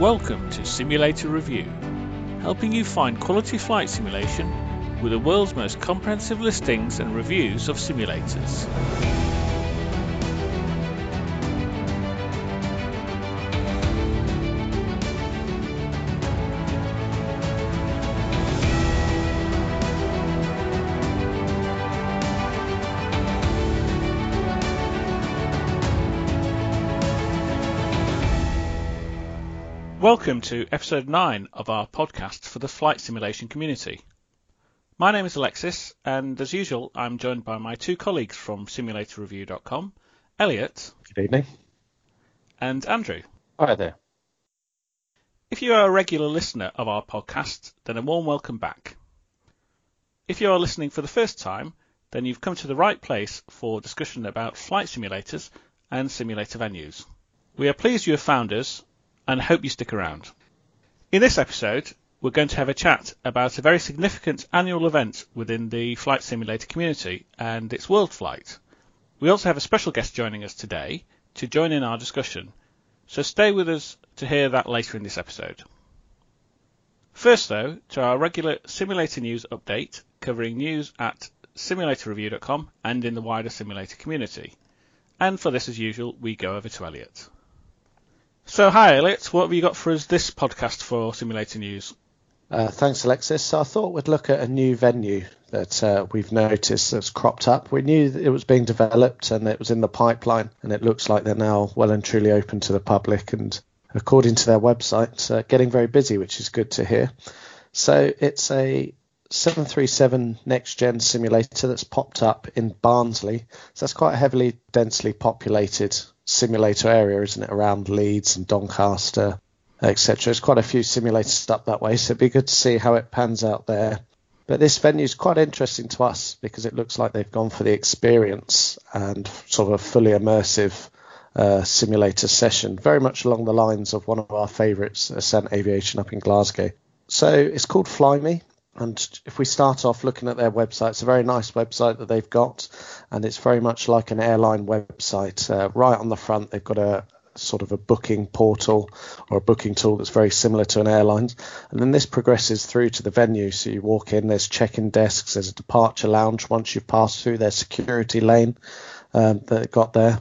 Welcome to Simulator Review, helping you find quality flight simulation with the world's most comprehensive listings and reviews of simulators. Welcome to episode 9 of our podcast for the flight simulation community. My name is Alexis, and as usual, I'm joined by my two colleagues from simulatorreview.com, Elliot. Good evening. And Andrew. Hi there. If you are a regular listener of our podcast, then a warm welcome back. If you are listening for the first time, then you've come to the right place for discussion about flight simulators and simulator venues. We are pleased you have found us and hope you stick around. In this episode, we're going to have a chat about a very significant annual event within the flight simulator community, and it's World Flight. We also have a special guest joining us today to join in our discussion, so stay with us to hear that later in this episode. First, though, to our regular simulator news update covering news at simulatorreview.com and in the wider simulator community. And for this, as usual, we go over to Elliot. So, hi, Elliot. What have you got for us this podcast for Simulator News? Uh, thanks, Alexis. So I thought we'd look at a new venue that uh, we've noticed that's cropped up. We knew it was being developed and it was in the pipeline, and it looks like they're now well and truly open to the public. And according to their website, uh, getting very busy, which is good to hear. So it's a 737 next gen simulator that's popped up in Barnsley. So that's quite a heavily, densely populated simulator area, isn't it, around Leeds and Doncaster, etc. There's quite a few simulators up that way, so it'd be good to see how it pans out there. But this venue is quite interesting to us because it looks like they've gone for the experience and sort of a fully immersive uh, simulator session, very much along the lines of one of our favourites, Ascent Aviation up in Glasgow. So it's called Fly Me, and if we start off looking at their website, it's a very nice website that they've got, and it's very much like an airline website. Uh, right on the front, they've got a sort of a booking portal or a booking tool that's very similar to an airline's. And then this progresses through to the venue. So you walk in, there's check-in desks, there's a departure lounge once you've passed through their security lane um, that got there.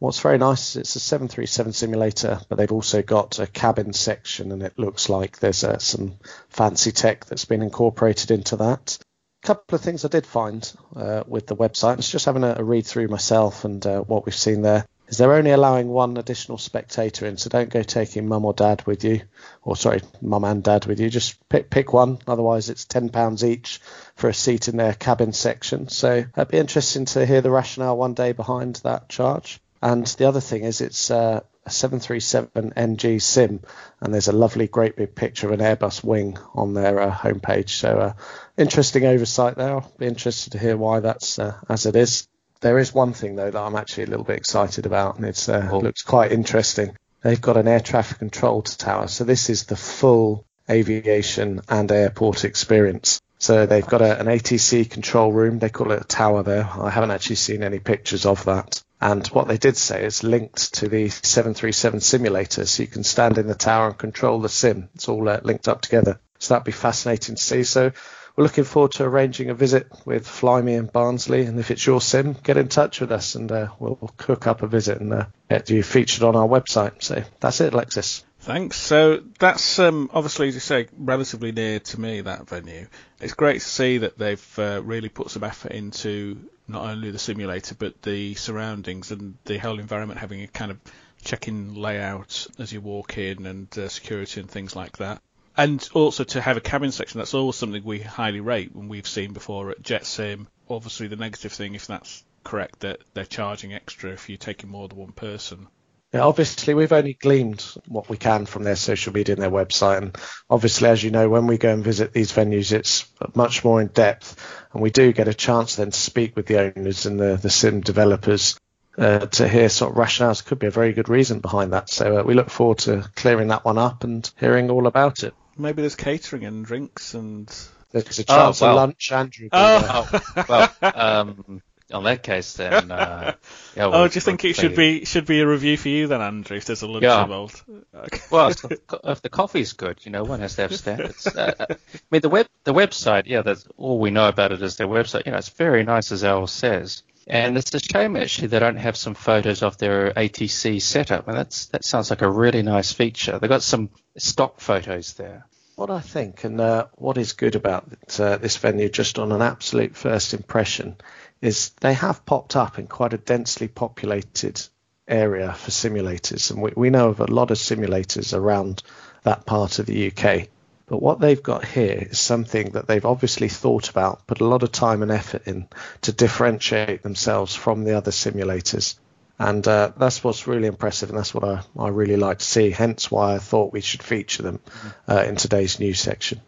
What's very nice is it's a 737 simulator, but they've also got a cabin section, and it looks like there's uh, some fancy tech that's been incorporated into that. A couple of things I did find uh, with the website. It's just having a, a read through myself and uh, what we've seen there is they're only allowing one additional spectator in, so don't go taking mum or dad with you, or sorry, mum and dad with you. Just pick pick one. Otherwise, it's ten pounds each for a seat in their cabin section. So it'd be interesting to hear the rationale one day behind that charge. And the other thing is it's uh, a 737 NG sim, and there's a lovely, great big picture of an Airbus wing on their uh, homepage. So uh, interesting oversight there. I'll be interested to hear why that's uh, as it is. There is one thing though that I'm actually a little bit excited about, and it uh, oh. looks quite interesting. They've got an air traffic control tower, so this is the full aviation and airport experience. So they've got a, an ATC control room. They call it a tower there. I haven't actually seen any pictures of that. And what they did say is linked to the 737 simulator, so you can stand in the tower and control the sim. It's all uh, linked up together. So that'd be fascinating to see. So we're looking forward to arranging a visit with Flyme and Barnsley. And if it's your sim, get in touch with us and uh, we'll, we'll, cook up a visit and uh, get you featured on our website. So that's it, Alexis. Thanks. So that's um, obviously, as you say, relatively near to me, that venue. It's great to see that they've uh, really put some effort into not only the simulator but the surroundings and the whole environment having a kind of check-in layout as you walk in and uh, security and things like that. And also to have a cabin section, that's always something we highly rate when we've seen before at JetSim. Obviously, the negative thing, if that's correct, that they're charging extra if you're taking more than one person. Yeah, obviously, we've only gleaned what we can from their social media and their website. And obviously, as you know, when we go and visit these venues, it's much more in depth. And we do get a chance then to speak with the owners and the, the sim developers uh, to hear sort of rationales. Could be a very good reason behind that. So uh, we look forward to clearing that one up and hearing all about it. Maybe there's catering and drinks and. There's a chance oh, well. of lunch, Andrew. Oh, oh well, um, on that case, then. Uh, yeah, we'll, oh, do you think it should be should be a review for you then, Andrew? If there's a lunch yeah. involved. Okay. Well, if the, if the coffee's good, you know, one has to have standards. Uh, I mean, the web the website, yeah, that's all we know about it is their website. You know, it's very nice as Al says. And it's a shame actually they don't have some photos of their ATC setup. And that's that sounds like a really nice feature. They've got some stock photos there. What I think and uh, what is good about uh, this venue, just on an absolute first impression, is they have popped up in quite a densely populated area for simulators, and we, we know of a lot of simulators around that part of the UK. But what they've got here is something that they've obviously thought about, put a lot of time and effort in to differentiate themselves from the other simulators. And uh, that's what's really impressive, and that's what I, I really like to see. Hence why I thought we should feature them uh, in today's news section.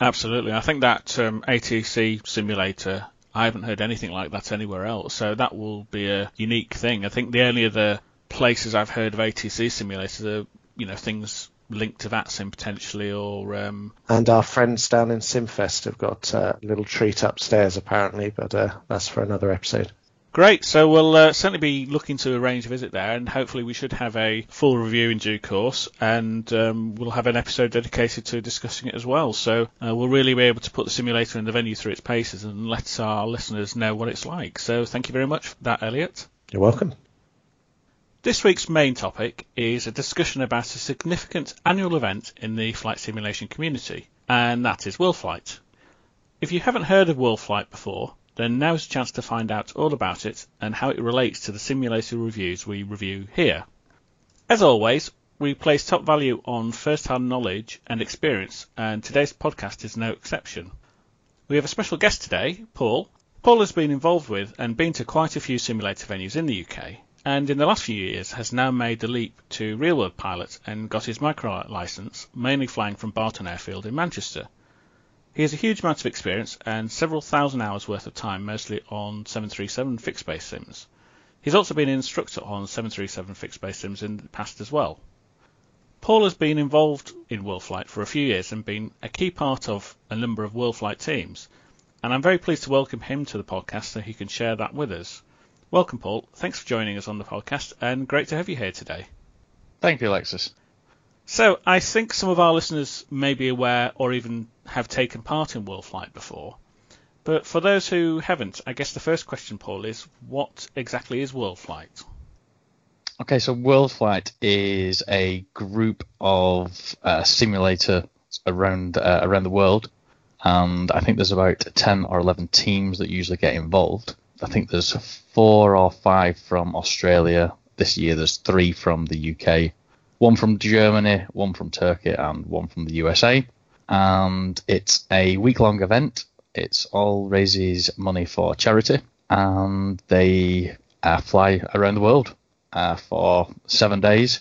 Absolutely. I think that um, ATC simulator, I haven't heard anything like that anywhere else. So that will be a unique thing. I think the only other places I've heard of ATC simulators are, you know, things linked to that sim potentially, or um... and our friends down in Simfest have got a little treat upstairs apparently, but uh, that's for another episode. Great. So we'll uh, certainly be looking to arrange a visit there, and hopefully we should have a full review in due course, and um, we'll have an episode dedicated to discussing it as well. So uh, we'll really be able to put the simulator and the venue through its paces and let our listeners know what it's like. So thank you very much for that, Elliot. You're welcome. This week's main topic is a discussion about a significant annual event in the flight simulation community, and that is World Flight. If you haven't heard of World Flight before, then now's a chance to find out all about it and how it relates to the simulator reviews we review here. As always, we place top value on first-hand knowledge and experience, and today's podcast is no exception. We have a special guest today, Paul. Paul has been involved with and been to quite a few simulator venues in the UK, and in the last few years has now made the leap to real world pilot and got his micro license, mainly flying from Barton Airfield in Manchester. He has a huge amount of experience and several thousand hours worth of time, mostly on 737 fixed base sims. He's also been an instructor on 737 fixed base sims in the past as well. Paul has been involved in WorldFlight for a few years and been a key part of a number of WorldFlight teams, and I'm very pleased to welcome him to the podcast so he can share that with us. Welcome, Paul. Thanks for joining us on the podcast, and great to have you here today. Thank you, Alexis. So, I think some of our listeners may be aware or even have taken part in World Flight before. But for those who haven't, I guess the first question, Paul, is what exactly is World Flight? Okay, so World Flight is a group of uh, simulators around uh, around the world, and I think there's about ten or eleven teams that usually get involved. I think there's four or five from Australia. This year there's three from the UK, one from Germany, one from Turkey, and one from the USA. And it's a week long event. It's all raises money for charity, and they uh, fly around the world uh, for seven days.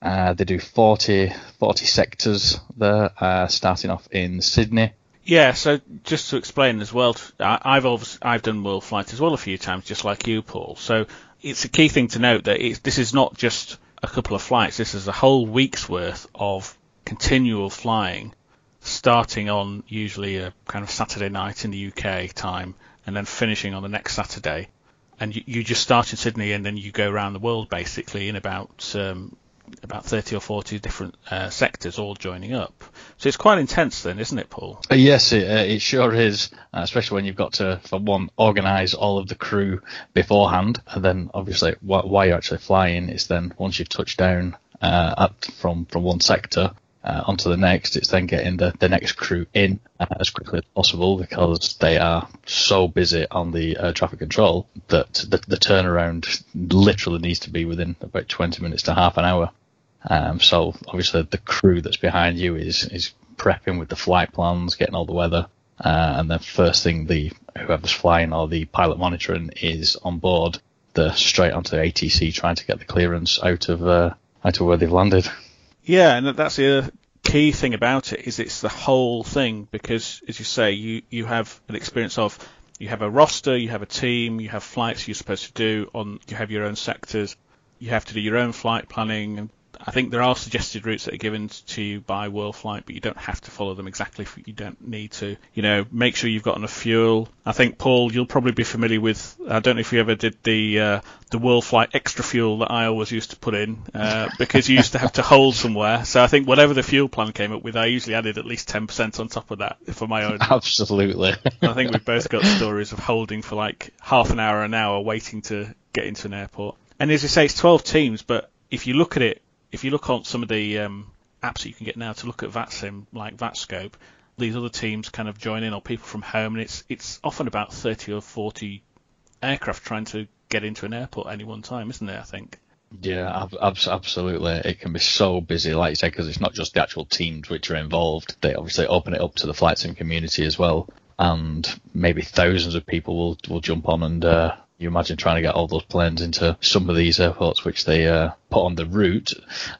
Uh, they do 40, 40 sectors there, uh, starting off in Sydney, yeah, so just to explain as well, I've always, I've done WorldFlight as well a few times, just like you, Paul. So it's a key thing to note that this is not just a couple of flights. This is a whole week's worth of continual flying, starting on usually a kind of Saturday night in the UK time, and then finishing on the next Saturday. And you, you just start in Sydney, and then you go around the world basically in about um, about 30 or 40 different uh, sectors all joining up. So it's quite intense then, isn't it, Paul? Uh, yes, it, uh, it sure is, uh, especially when you've got to, for one, organise all of the crew beforehand, and then obviously wh- why you're actually flying is then once you've touched down uh, up from, from one sector, uh, onto the next. It's then getting the, the next crew in uh, as quickly as possible because they are so busy on the uh, traffic control that the, the, turnaround literally needs to be within about 20 minutes to half an hour. Um, so obviously the crew that's behind you is is prepping with the flight plans, getting all the weather, uh, and then first thing the whoever's flying or the pilot monitoring is on board, they're straight onto the ATC trying to get the clearance out of uh, out of where they've landed. Yeah, and that's the key thing about it is it's the whole thing because, as you say, you you have an experience of you have a roster, you have a team, you have flights you're supposed to do on, you have your own sectors, you have to do your own flight planning and I think there are suggested routes that are given to you by World Flight, but you don't have to follow them exactly if you don't need to. You know, make sure you've got enough fuel. I think Paul, you'll probably be familiar with. I don't know if you ever did the uh, the WorldFlight extra fuel that I always used to put in uh, because you used to have to hold somewhere. So I think whatever the fuel plan came up with, I usually added at least 10% on top of that for my own. Absolutely. I think we've both got stories of holding for like half an hour, an hour, waiting to get into an airport. And as you say, it's 12 teams, but if you look at it, if you look on some of the um, apps that you can get now to look at VATSIM, like VATScope, these other teams kind of join in, or people from home, and it's it's often about 30 or 40 aircraft trying to get into an airport at any one time, isn't it? I think. Yeah, ab- absolutely. It can be so busy, like you said, because it's not just the actual teams which are involved. They obviously open it up to the flight sim community as well, and maybe thousands of people will will jump on and uh, you imagine trying to get all those planes into some of these airports which they uh, put on the route,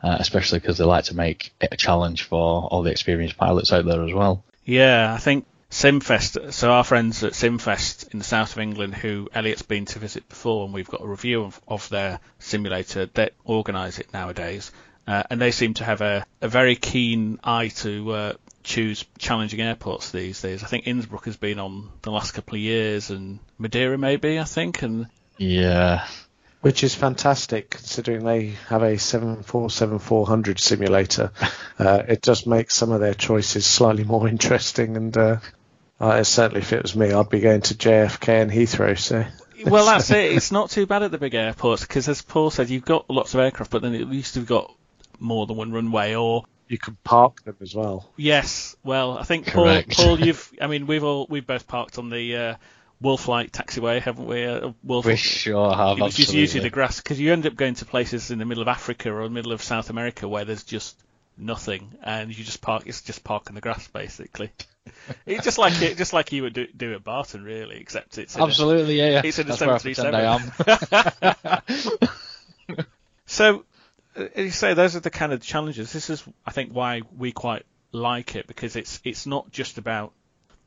uh, especially because they like to make it a challenge for all the experienced pilots out there as well. Yeah, I think Simfest. So our friends at Simfest in the south of England, who Elliot's been to visit before, and we've got a review of, of their simulator that organise it nowadays. Uh, and they seem to have a, a very keen eye to choose challenging airports these days. I think Innsbruck has been on the last couple of years, and Madeira maybe I think, and yeah, which is fantastic considering they have a 747-400 simulator. uh, it does make some of their choices slightly more interesting, and uh, uh, certainly if it was me, I'd be going to JFK and Heathrow. So. well, that's it. It's not too bad at the big airports because, as Paul said, you've got lots of aircraft, but then at least you've got more than one runway, or you can park them as well. Yes, well, I think Paul, Paul, you've, I mean, we've all, we've both parked on the uh, WorldFlight taxiway, haven't we? Uh, Wolf, we sure have. Which is usually the grass, because you end up going to places in the middle of Africa or the middle of South America where there's just nothing, and you just park. It's just park in the grass, basically. it's just like it, just like you would do, do at Barton, really, except it's absolutely a, yeah, yeah. It's in a seven three seven. so as you say, those are the kind of challenges. This is, I think, why we quite like it because it's it's not just about,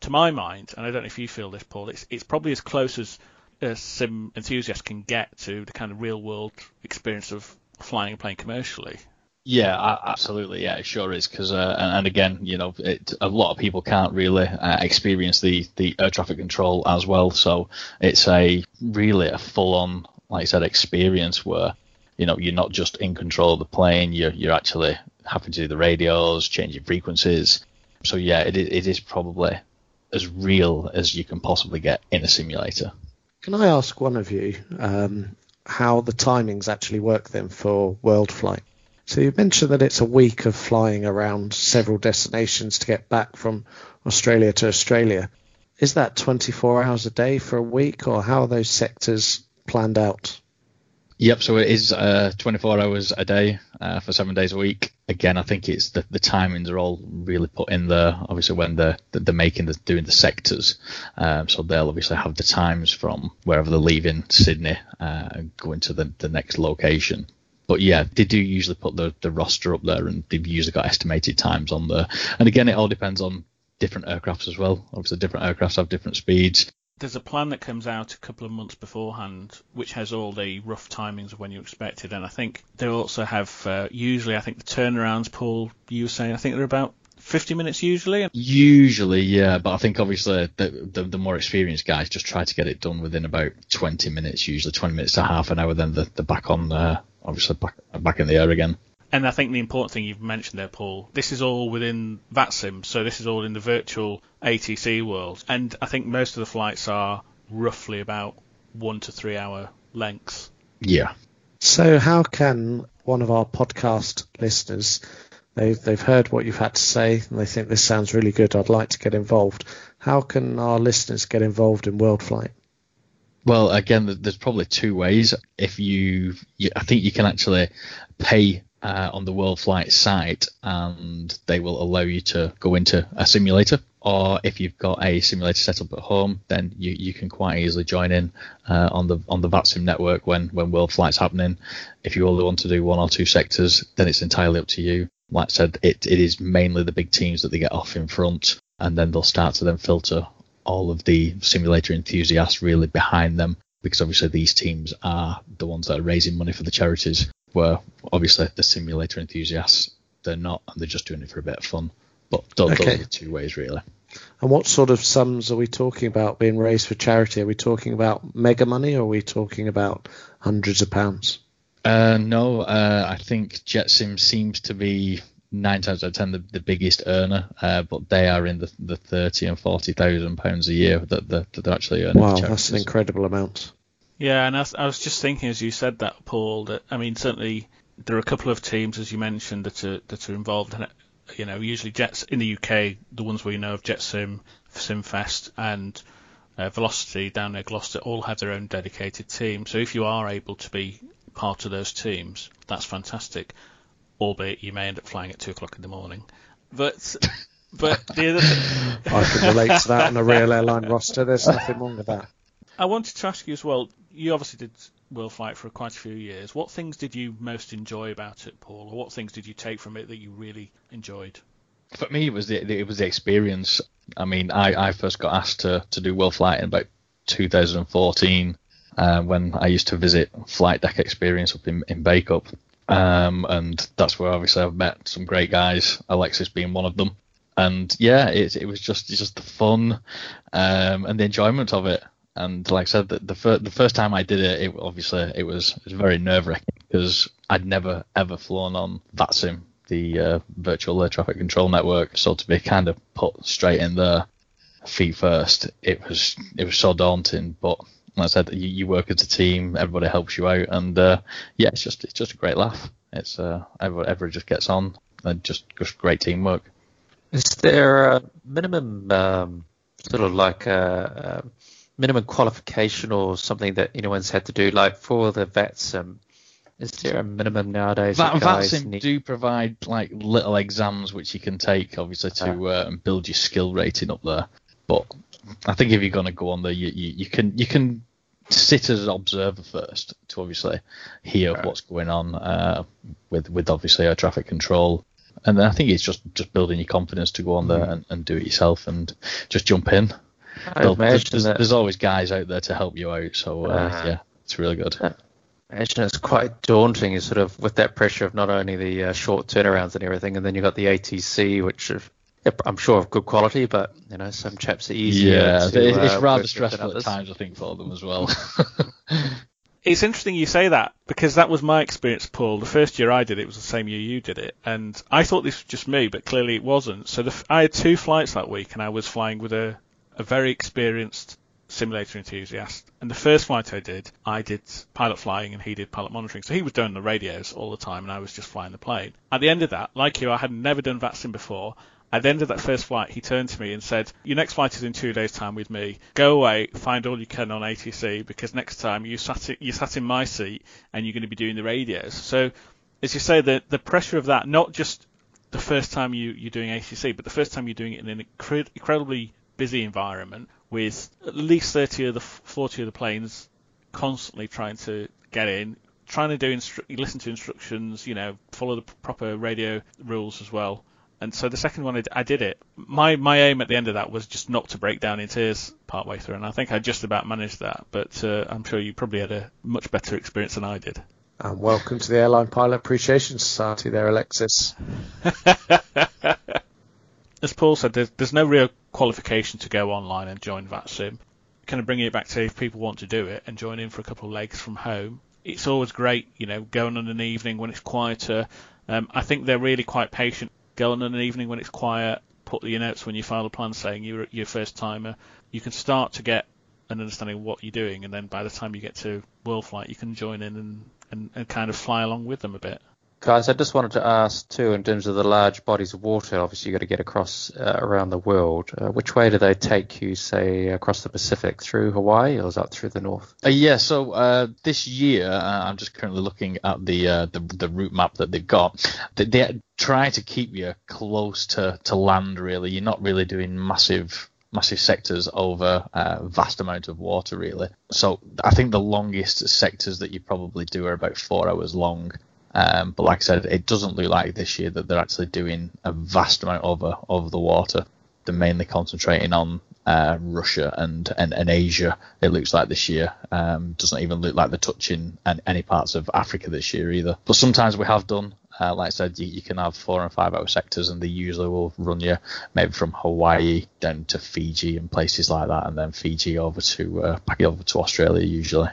to my mind, and I don't know if you feel this, Paul. It's it's probably as close as a sim enthusiast can get to the kind of real world experience of flying a plane commercially. Yeah, absolutely. Yeah, it sure is. Because uh, and, and, again, you know, it, a lot of people can't really uh, experience the the air traffic control as well. So it's a really a full on, like I said, experience where you know you're not just in control of the plane you're you're actually having to do the radios changing frequencies. So yeah it, it is probably as real as you can possibly get in a simulator. Can i ask one of you um, how the timings actually work then for world flight? So you mentioned that it's a week of flying around several destinations to get back from australia to australia. Is that 24 hours a day for a week or how are those sectors planned out Yep, so it is uh, 24 hours a day uh, for seven days a week. Again, I think it's the, the timings are all really put in there. Obviously, when they're they're making the doing the sectors, um, so they'll obviously have the times from wherever they're leaving Sydney uh, going to the the next location. But yeah, they do usually put the the roster up there, and they've usually got estimated times on there. And again, it all depends on different aircrafts as well. Obviously, different aircrafts have different speeds there's a plan that comes out a couple of months beforehand, which has all the rough timings of when you expect it. And I think they also have uh, usually, I think the turnarounds, Paul, you were saying, I think they're about 50 minutes usually. Usually, yeah, but I think obviously the, the, the more experienced guys just try to get it done within about 20 minutes, usually 20 minutes to half an hour. Then they're, they're back on, uh, obviously back back in the air again. And I think the important thing you've mentioned there, Paul, this is all within VATSIM, so this is all in the virtual ATC world. And I think most of the flights are roughly about one to three hour lengths. Yeah. So how can one of our podcast listeners they've they've heard what you've had to say and they think this sounds really good, I'd like to get involved. How can our listeners get involved in World Flight? Well, again, there's probably two ways. If you, you I think you can actually pay uh, on the World Flight site, and they will allow you to go into a simulator. Or if you've got a simulator set up at home, then you, you can quite easily join in uh, on the on the VATSIM network when when World Flight's happening. If you only want to do one or two sectors, then it's entirely up to you. Like I said, it, it is mainly the big teams that they get off in front, and then they'll start to then filter all of the simulator enthusiasts really behind them because obviously these teams are the ones that are raising money for the charities, where obviously the simulator enthusiasts, they're not, and they're just doing it for a bit of fun. But those, Okay. those are the two ways, really. And what sort of sums are we talking about being raised for charity? Are we talking about mega money or are we talking about hundreds of pounds? Uh, no, uh, I think JetSim seems to be nine times out of ten the, the biggest earner, uh, but they are in the, the thirty and forty thousand pounds a year that, that, that they're actually earning. Wow, that's an incredible amount. Yeah, and I, was- I was just thinking as you said that, Paul. That I mean, certainly there are a couple of teams, as you mentioned, that are that are involved in it. You know, usually Jets in the UK, the ones we know of, JetSim, SimFest, and uh, Velocity down near Gloucester, all have their own dedicated team. So if you are able to be part of those teams, that's fantastic. Albeit you may end up flying at two o'clock in the morning. But but the other thing, I can relate to that on a real airline roster. There's nothing wrong with that. I wanted to ask you as well. You obviously did World Flight for quite a few years. What things did you most enjoy about it, Paul? Or what things did you take from it that you really enjoyed? For me, it was the it was the experience. I mean, I, I first got asked to, to do World Flight in about 2014 uh, when I used to visit Flight Deck Experience up in, in Bacup. Um, and that's where obviously I've met some great guys, Alexis being one of them. And yeah, it, it was just just the fun um, and the enjoyment of it. And like I said, the the, fir- the first time I did it, it obviously it was it was very nerve wracking because I'd never ever flown on VATSIM, the uh, virtual air traffic control network. So to be kind of put straight in there, feet first, it was it was so daunting. But like I said, you, you work as a team, everybody helps you out, and uh, yeah, it's just it's just a great laugh. It's uh, everybody, everybody just gets on, and just just great teamwork. Is there a minimum um, sort of like a, a minimum qualification or something that anyone's had to do, like for the vets? Um, is there a minimum nowadays that VATSIM need? do provide like little exams which you can take, obviously, to uh, build your skill rating up there. But I think if you're going to go on there, you, you, you can you can sit as an observer first to obviously hear Right. what's going on uh, with with obviously air traffic control. And then I think it's just, just building your confidence to go on there and, and do it yourself and just jump in. I there's, imagine there's, that. there's always guys out there to help you out, so uh, Uh-huh. yeah, it's really good. imagine it's quite daunting, sort of with that pressure of not only the uh, short turnarounds and everything, and then you've got the ATC, which I'm sure of good quality, but you know some chaps are easier. Yeah, to, it's uh, rather stressful at times, I think, for them as well. It's interesting you say that because that was my experience, Paul. The first year I did it was the same year you did it, and I thought this was just me, but clearly it wasn't. So the, f- I had two flights that week, and I was flying with a, a very experienced simulator enthusiast. And the first flight I did, I did pilot flying, and he did pilot monitoring. So he was doing the radios all the time, and I was just flying the plane. At the end of that, like you, I had never done VATSIM before. At the end of that first flight, he turned to me and said, "Your next flight is in two days' time with me. Go away, find all you can on ATC, because next time you sat in, you sat in my seat and you're going to be doing the radios." So, as you say, the the pressure of that, not just the first time you you're doing ATC, but the first time you're doing it in an incre- incredibly busy environment with at least 30 of the 40 of the planes constantly trying to get in, trying to do instru- listen to instructions, you know, follow the proper radio rules as well. And so the second one, I did it. My my aim at the end of that was just not to break down in tears partway through, and I think I just about managed that. But uh, I'm sure you probably had a much better experience than I did. And welcome to the Airline Pilot Appreciation Society there, Alexis. As Paul said, there's, there's no real qualification to go online and join VATSIM. Kind of bringing it back to if people want to do it and join in for a couple of legs from home. It's always great, you know, going on an evening when it's quieter. Um, I think they're really quite patient. Going on an evening when it's quiet, put your notes when you file a plan saying you're your first timer. You can start to get an understanding of what you're doing, and then by the time you get to World Flight, you can join in and, and, and kind of fly along with them a bit. Guys, I just wanted to ask too, in terms of the large bodies of water, obviously you've got to get across uh, around the world. Uh, which way do they take you, say, across the Pacific through Hawaii, or is that through the north? Uh, yeah, so uh, this year uh, I'm just currently looking at the, uh, the the route map that they've got. They, they try to keep you close to, to land. Really, you're not really doing massive massive sectors over a vast amount of water. Really, so I think the longest sectors that you probably do are about four hours long. Um, but like I said, it doesn't look like this year that they're actually doing a vast amount over over the water. They're mainly concentrating on uh, Russia and, and, and Asia. It looks like this year um, doesn't even look like they're touching any parts of Africa this year either. But sometimes we have done. Uh, like I said, you, you, can have four and five hour sectors, and they usually will run you maybe from Hawaii down to Fiji and places like that, and then Fiji over to uh, back over to Australia usually.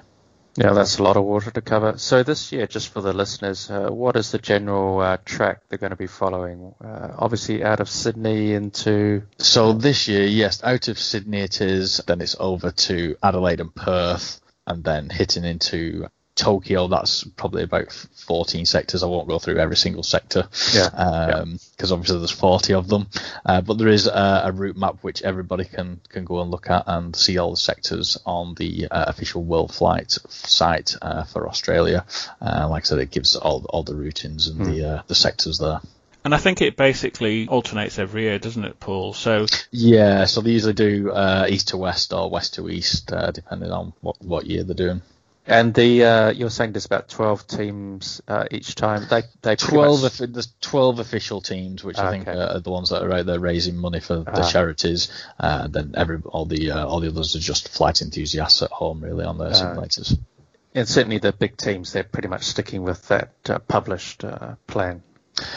Yeah, that's a lot of water to cover. So this year, just for the listeners, uh, what is the general uh, track they're going to be following? Uh, obviously, out of Sydney into. So this year, yes, out of Sydney it is. Then it's over to Adelaide and Perth, and then hitting into Tokyo, that's probably about 14 sectors. I won't go through every single sector, yeah, because um, obviously there's 40 of them. Uh, but there is a, a, route map which everybody can can go and look at and see all the sectors on the uh, official World Flight site uh, for Australia. Uh, like I said, it gives all all the routings and mm. the uh, the sectors there. And I think it basically alternates every year, doesn't it, Paul? So yeah, so they usually do uh, east to west or west to east, depending on what what year they're doing. And the uh, you're saying there's about 12 teams uh, each time. They they 12 much... there's 12 official teams, which I think are the ones that are out there raising money for the ah. charities. Uh, then every all the uh, all the others are just flight enthusiasts at home, really, on their ah. simulators. And certainly the big teams, they're pretty much sticking with that uh, published uh, plan.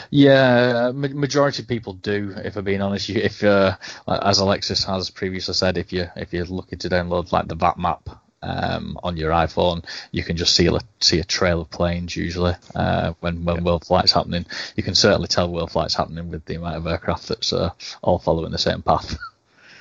Yeah, majority of people do. If I'm being honest, if as Alexis has previously said, if you if you're looking to download like the VAT map um, on your iPhone, you can just see a see a trail of planes usually uh, when when world flight's happening. You can certainly tell world flight's happening with the amount of aircraft that's uh, all following the same path.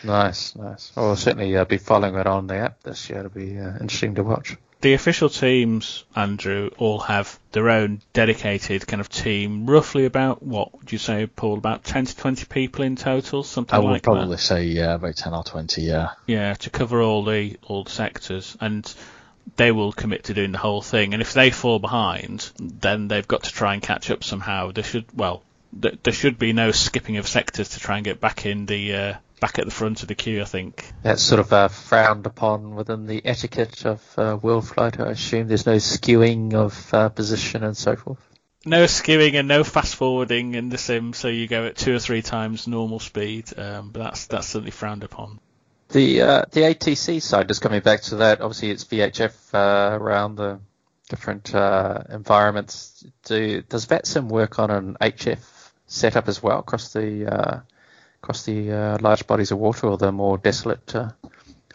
Nice, nice. Well, I'll certainly uh, be following it on the app this year. It'll be uh, interesting to watch the official teams, Andrew, all have their own dedicated kind of team. Roughly about what would you say, Paul? About ten to twenty people in total, something like that. I would probably that. say yeah, about ten or twenty. Yeah. Yeah, to cover all the all the sectors, and they will commit to doing the whole thing. And if they fall behind, then they've got to try and catch up somehow. There should well, there should be no skipping of sectors to try and get back in the uh, back at the front of the queue, I think. That's sort of uh, frowned upon within the etiquette of uh, world flight, I assume. There's no skewing of uh, position and so forth. No skewing and no fast forwarding in the sim, so you go at two or three times normal speed. Um, but that's that's certainly frowned upon. The uh, the ATC side, just coming back to that, obviously it's VHF uh, around the different uh, environments. Do, does VATSIM work on an HF setup as well across the across the uh, large bodies of water or the more desolate uh,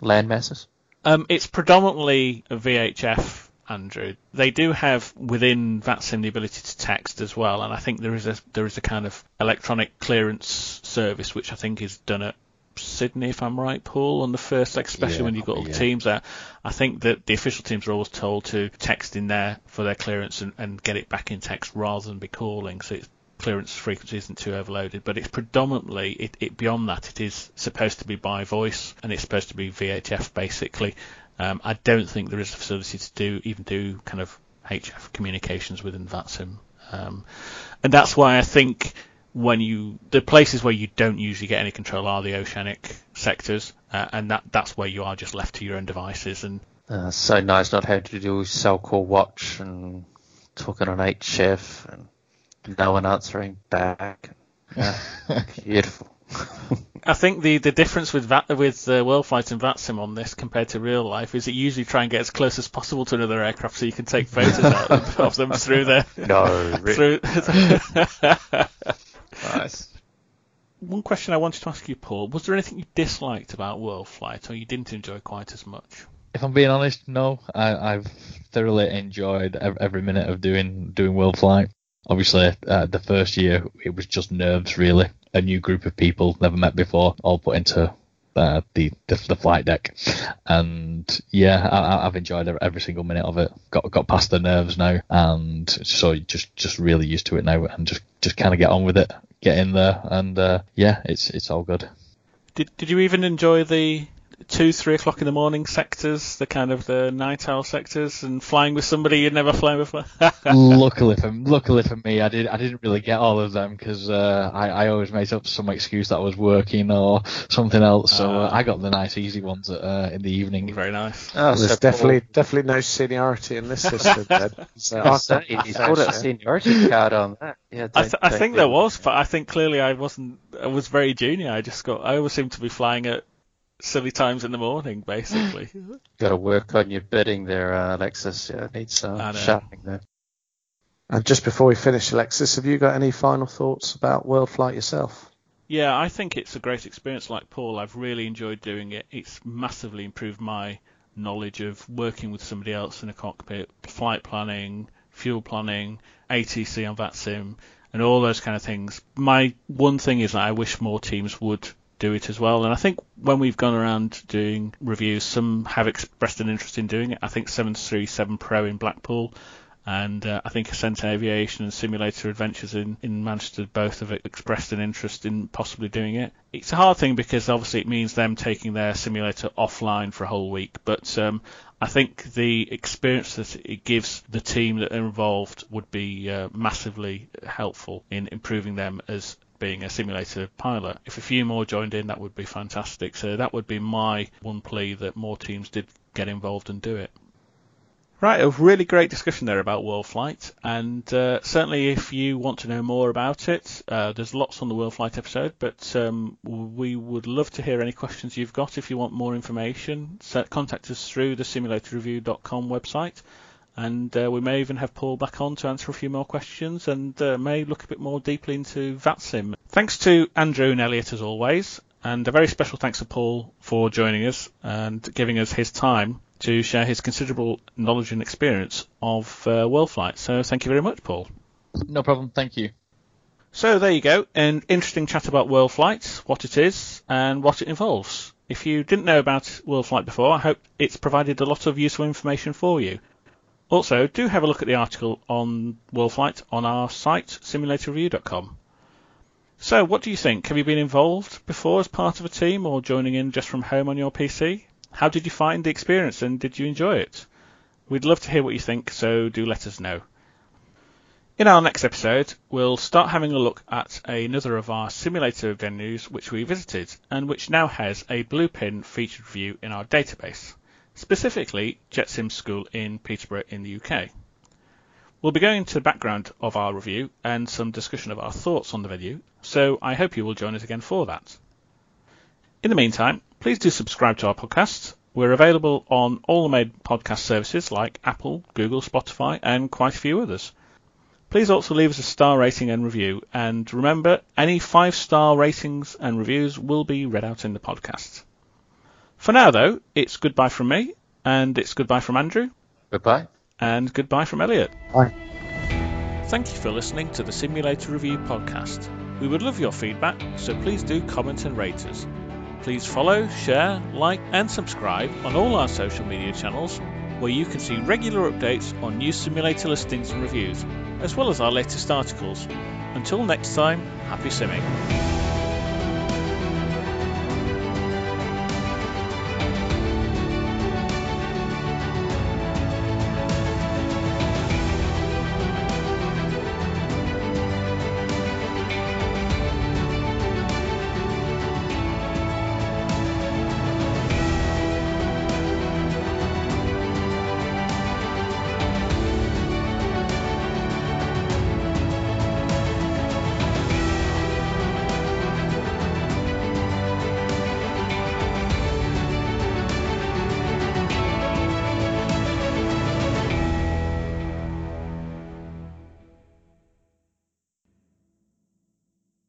land masses? Um, it's predominantly a VHF, Andrew. They do have within VATSIM the ability to text as well, and I think there is a there is a kind of electronic clearance service which I think is done at Sydney, if I'm right, Paul, on the first, especially yeah, when you've got all the yeah. teams there. I think that the official teams are always told to text in there for their clearance and, and get it back in text rather than be calling. So it's clearance frequency isn't too overloaded, but it's predominantly it, it, beyond that it is supposed to be by voice and it's supposed to be VHF basically. Um, I don't think there is a facility to do even do kind of HF communications within VATSIM, um, and that's why I think when you the places where you don't usually get any control are the oceanic sectors, uh, and that that's where you are just left to your own devices and. Uh, so nice not having to do SELCAL watch and talking on HF and no one answering back. Yeah, beautiful. I think the, the difference with Va- with uh, World Flight and VATSIM on this compared to real life is that you usually try and get as close as possible to another aircraft so you can take photos of them through the no through. nice. One question I wanted to ask you, Paul, was there anything you disliked about World Flight or you didn't enjoy quite as much? If I'm being honest, no. I, have thoroughly enjoyed every minute of doing doing World Flight obviously uh, the first year it was just nerves really. A new group of people never met before all put into uh, the, the, the flight deck. And yeah I, have enjoyed every single minute of it. Got got past the nerves now and so just just really used to it now and just just kind of get on with it get in there and uh, yeah it's it's all good. Did did you even enjoy the two, three o'clock in the morning sectors, the kind of the night owl sectors, and flying with somebody you'd never flown before. luckily for luckily for me, I did I didn't really get all of them because uh, I I always made up some excuse that I was working or something else. So uh, I got the nice easy ones at, uh, in the evening. Very nice. Oh, there's so definitely cool. definitely no seniority in this system. then. So he's got a seniority card on that. Yeah, I, th- I think there was, but I think clearly I wasn't. I was very junior. I just got. I always seemed to be flying at silly times in the morning, basically. Got to work on your bidding there, uh, Alexis. Yeah, needs some I sharpening there. And just before we finish, Alexis, have you got any final thoughts about World Flight yourself? Yeah, I think it's a great experience. Like Paul, I've really enjoyed doing it. It's massively improved my knowledge of working with somebody else in a cockpit, flight planning, fuel planning, ATC on VATSIM, and all those kind of things. My one thing is that I wish more teams would do it as well. And I think when we've gone around doing reviews, some have expressed an interest in doing it. I think 737 Pro in Blackpool and uh, I think Ascent Aviation and Simulator Adventures in, in Manchester both have expressed an interest in possibly doing it. It's a hard thing because obviously it means them taking their simulator offline for a whole week, but um, I think the experience that it gives the team that are involved would be uh, massively helpful in improving them as being a simulator pilot. If a few more joined in, that would be fantastic. So that would be my one plea that more teams did get involved and do it. Right, a really great discussion there about World Flight, and uh, certainly if you want to know more about it, uh, there's lots on the World Flight episode, but um, we would love to hear any questions you've got. If you want more information, contact us through the simulatorreview.com website, and uh, we may even have Paul back on to answer a few more questions and uh, may look a bit more deeply into VATSIM. Thanks to Andrew and Elliot as always, and a very special thanks to Paul for joining us and giving us his time to share his considerable knowledge and experience of uh, world flight. So thank you very much, Paul. No problem. Thank you. So there you go, an interesting chat about world flight, what it is, and what it involves. If you didn't know about world flight before, I hope it's provided a lot of useful information for you. Also, do have a look at the article on world flight on our site, simulatorreview.com. So, what do you think? Have you been involved before as part of a team or joining in just from home on your PC? How did you find the experience and did you enjoy it? We'd love to hear what you think, so do let us know. In our next episode, we'll start having a look at another of our simulator venues which we visited and which now has a blue pin featured view in our database, specifically JetSim School in Peterborough in the UK. We'll be going into the background of our review and some discussion of our thoughts on the venue, so I hope you will join us again for that. In the meantime, please do subscribe to our podcast. We're available on all the main podcast services like Apple, Google, Spotify, and quite a few others. Please also leave us a star rating and review, and remember, any five star ratings and reviews will be read out in the podcast. For now, though, it's goodbye from me, and it's goodbye from Andrew, Goodbye. and goodbye from Elliot. Bye. Thank you for listening to the Simulator Review podcast. We would love your feedback, so please do comment and rate us. Please follow, share, like, and subscribe on all our social media channels where you can see regular updates on new simulator listings and reviews, as well as our latest articles. Until next time, happy simming.